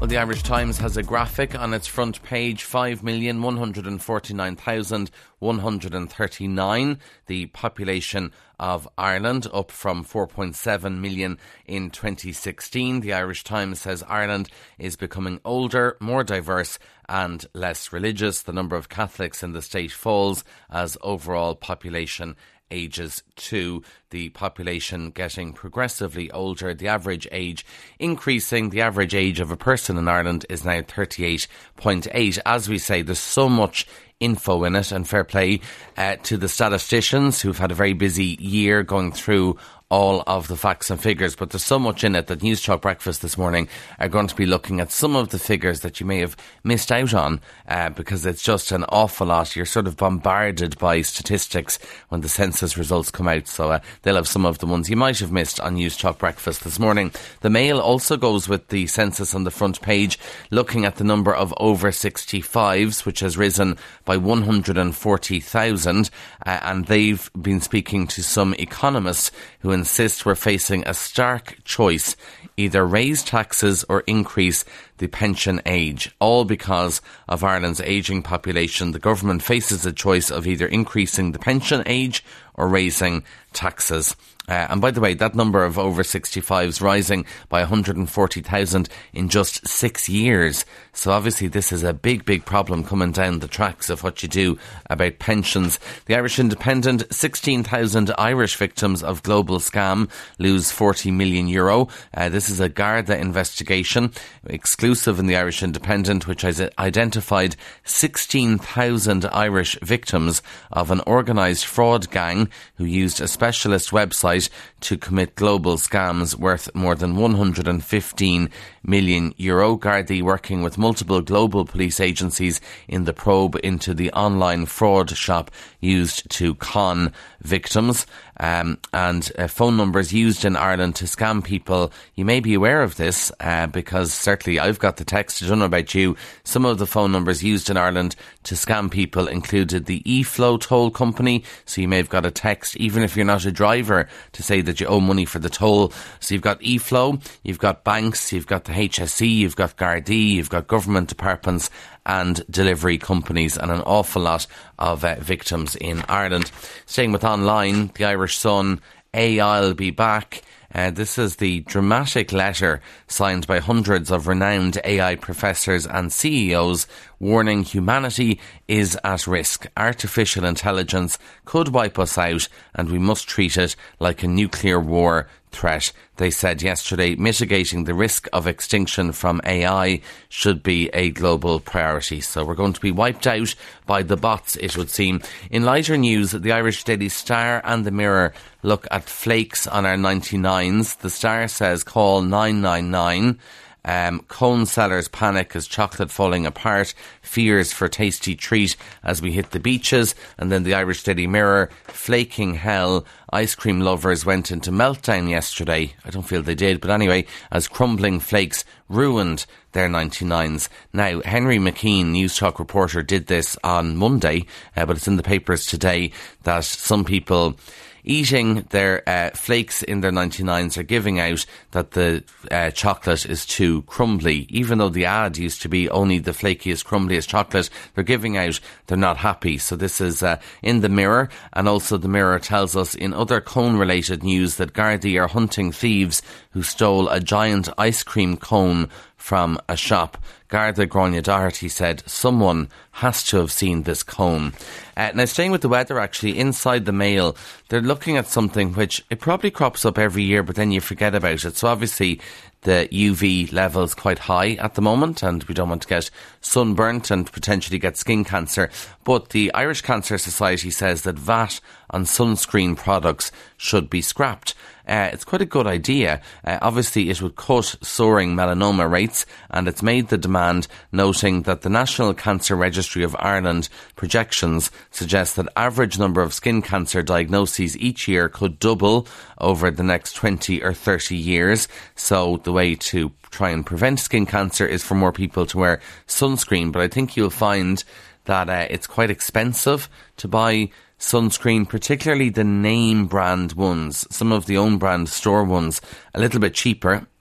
Well, the Irish Times has a graphic on its front page 5,149,139. The population of Ireland, up from 4.7 million in 2016. The Irish Times says Ireland is becoming older, more diverse, and less religious. The number of Catholics in the state falls as overall population ages too. The population getting progressively older, the average age increasing. The average age of a person in Ireland is now 38.8. As we say, there's so much info in it, and fair play uh, to the statisticians who've had a very busy year going through all of the facts and figures, but there's so much in it that Newstalk Breakfast this morning are going to be looking at some of the figures that you may have missed out on uh, because it's just an awful lot. You're sort of bombarded by statistics when the census results come out, so uh, they'll have some of the ones you might have missed on Newstalk Breakfast this morning. The Mail also goes with the census on the front page, looking at the number of over 65s, which has risen by 140,000, uh, and they've been speaking to some economists who insist we're facing a stark choice either raise taxes or increase the pension age, all because of Ireland's ageing population. The government faces a choice of either increasing the pension age or raising taxes. Uh, and by the way, that number of over 65s rising by 140,000 in just six years. So obviously this is a big, big problem coming down the tracks of what you do about pensions. The Irish Independent, 16,000 Irish victims of global scam lose 40 million euro. Uh, this is a Garda investigation, exclusive in the Irish Independent, which has identified 16,000 Irish victims of an organised fraud gang who used a specialist website to commit global scams worth more than 115 million euro. Gardaí working with multiple global police agencies in the probe into the online fraud shop used to con victims. Um, and uh, phone numbers used in Ireland to scam people. You may be aware of this uh, because certainly I've got the text. I don't know about you. Some of the phone numbers used in Ireland to scam people included the eFlow toll company. So you may have got a text, even if you're not a driver, to say that you owe money for the toll. So you've got eFlow, you've got banks, you've got the HSE, you've got Gardaí, you've got government departments and delivery companies and an awful lot of uh, victims in Ireland. Staying with online, the Irish Sun, AI'll be back. Uh, this is the dramatic letter signed by hundreds of renowned AI professors and CEOs warning humanity is at risk. Artificial intelligence could wipe us out and we must treat it like a nuclear war threat. They said yesterday mitigating the risk of extinction from AI should be a global priority. So we're going to be wiped out by the bots, it would seem. In lighter news, the Irish Daily Star and the Mirror look at flakes on our 99s. The Star says call 999. Um, cone sellers panic as chocolate falling apart, fears for tasty treat as we hit the beaches, and then the Irish Daily Mirror, flaking hell. Ice cream lovers went into meltdown yesterday. I don't feel they did, but anyway, as crumbling flakes ruined their 99s. Now, Henry McKean, Newstalk reporter, did this on Monday, uh, but it's in the papers today that some people eating their uh, flakes in their 99s are giving out that the uh, chocolate is too crumbly. Even though the ad used to be only the flakiest, crumbliest chocolate, they're giving out they're not happy. So this is uh, in the mirror. And also the mirror tells us in other cone related news that Gardaí are hunting thieves who stole a giant ice cream cone from a shop. Garda Grania Doherty said someone has to have seen this cone. Uh, now, staying with the weather, actually, inside the mail, they're looking at something which it probably crops up every year, but then you forget about it. So obviously, the UV level is quite high at the moment, and we don't want to get sunburnt and potentially get skin cancer. But the Irish Cancer Society says that VAT on sunscreen products should be scrapped. Uh, it's quite a good idea. Uh, obviously, it would cut soaring melanoma rates, and it's made the demand, noting that the National Cancer Registry of Ireland projections suggest that average number of skin cancer diagnoses each year could double over the next 20 or 30 years. So the way to try and prevent skin cancer is for more people to wear sunscreen, but I think you'll find that uh, it's quite expensive to buy sunscreen, particularly the name brand ones, some of the own brand store ones, a little bit cheaper.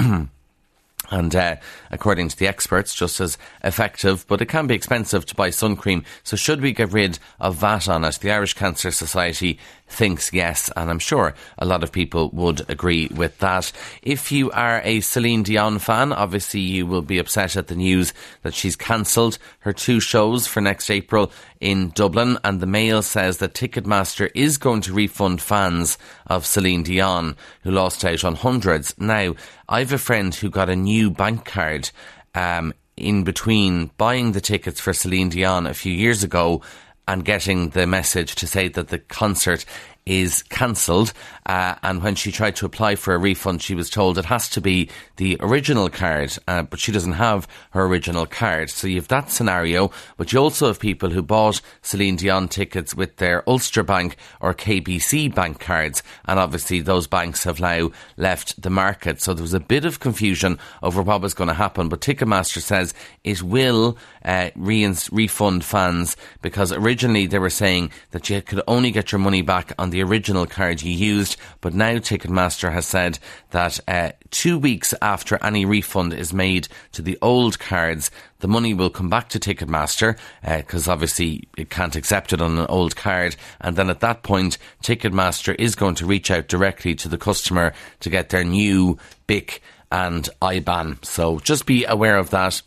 and uh, according to the experts, just as effective, but it can be expensive to buy sun cream. So, should we get rid of VAT on it? The Irish Cancer Society thinks yes, and I'm sure a lot of people would agree with that. If you are a Celine Dion fan, obviously you will be upset at the news that she's cancelled her two shows for next April in Dublin, and the Mail says that Ticketmaster is going to refund fans of Celine Dion who lost out on hundreds. Now, I've a friend who got a new bank card um, in between buying the tickets for Celine Dion a few years ago and getting the message to say that the concert is cancelled. Uh, and when she tried to apply for a refund, she was told it has to be the original card, uh, but she doesn't have her original card. So you have that scenario, but you also have people who bought Celine Dion tickets with their Ulster Bank or KBC bank cards, and obviously those banks have now left the market. So there was a bit of confusion over what was going to happen, but Ticketmaster says it will uh, re- refund fans because originally they were saying that you could only get your money back on the original card you used, but now Ticketmaster has said that uh, two weeks after any refund is made to the old cards, the money will come back to Ticketmaster because uh, obviously it can't accept it on an old card. And then at that point, Ticketmaster is going to reach out directly to the customer to get their new BIC and IBAN. So just be aware of that.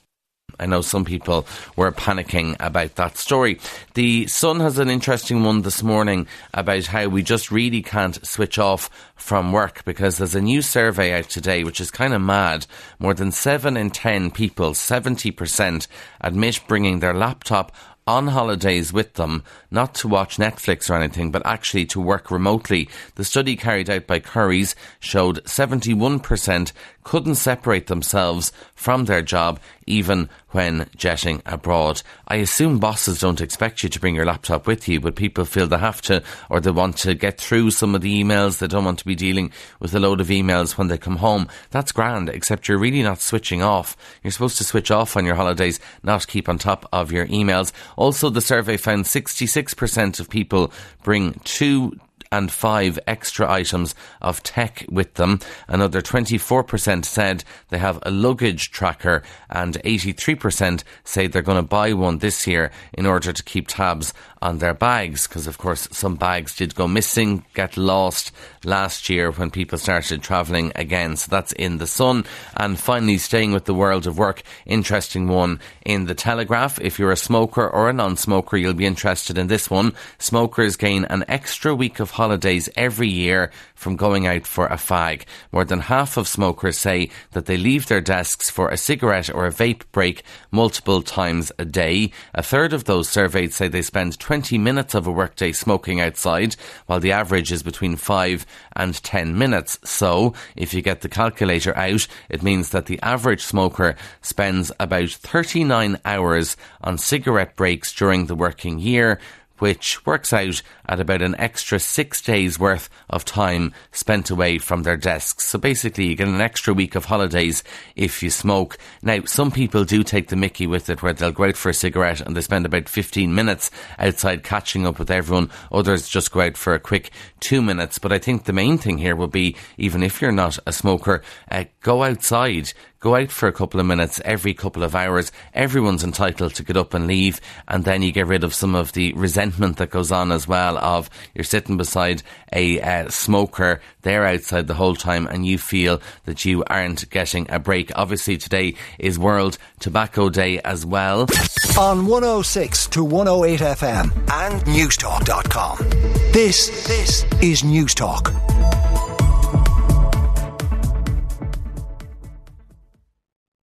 I know some people were panicking about that story. The Sun has an interesting one this morning about how we just really can't switch off from work because there's a new survey out today which is kind of mad. More than 7 in 10 people, 70%, admit bringing their laptop on holidays with them, not to watch Netflix or anything, but actually to work remotely. The study carried out by Currys showed 71% couldn't separate themselves from their job even when jetting abroad. I assume bosses don't expect you to bring your laptop with you, but people feel they have to or they want to get through some of the emails. They don't want to be dealing with a load of emails when they come home. That's grand, except you're really not switching off. You're supposed to switch off on your holidays, not keep on top of your emails. Also, the survey found 66% of people bring two and five extra items of tech with them. Another 24% said they have a luggage tracker, and 83% say they're going to buy one this year in order to keep tabs on their bags. Because, of course, some bags did go missing, get lost last year when people started travelling again. So that's in the sun. And finally, staying with the world of work, interesting one in the Telegraph. If you're a smoker or a non smoker, you'll be interested in this one. Smokers gain an extra week of holidays every year from going out for a fag. More than half of smokers say that they leave their desks for a cigarette or a vape break multiple times a day. A third of those surveyed say they spend 20 minutes of a workday smoking outside, while the average is between 5 and 10 minutes. So, if you get the calculator out, it means that the average smoker spends about 39 hours on cigarette breaks during the working year which works out at about an extra six days worth of time spent away from their desks. So basically, you get an extra week of holidays if you smoke. Now, some people do take the mickey with it where they'll go out for a cigarette and they spend about 15 minutes outside catching up with everyone. Others just go out for a quick two minutes. But I think the main thing here will be, even if you're not a smoker, uh, go outside, go out for a couple of minutes every couple of hours. Everyone's entitled to get up and leave, and then you get rid of some of the resentment that goes on as well. Of you're sitting beside a uh, smoker, they're outside the whole time, and you feel that you aren't getting a break. Obviously, today is World Tobacco Day as well. On 106 to 108 FM and Newstalk.com. This this is Newstalk.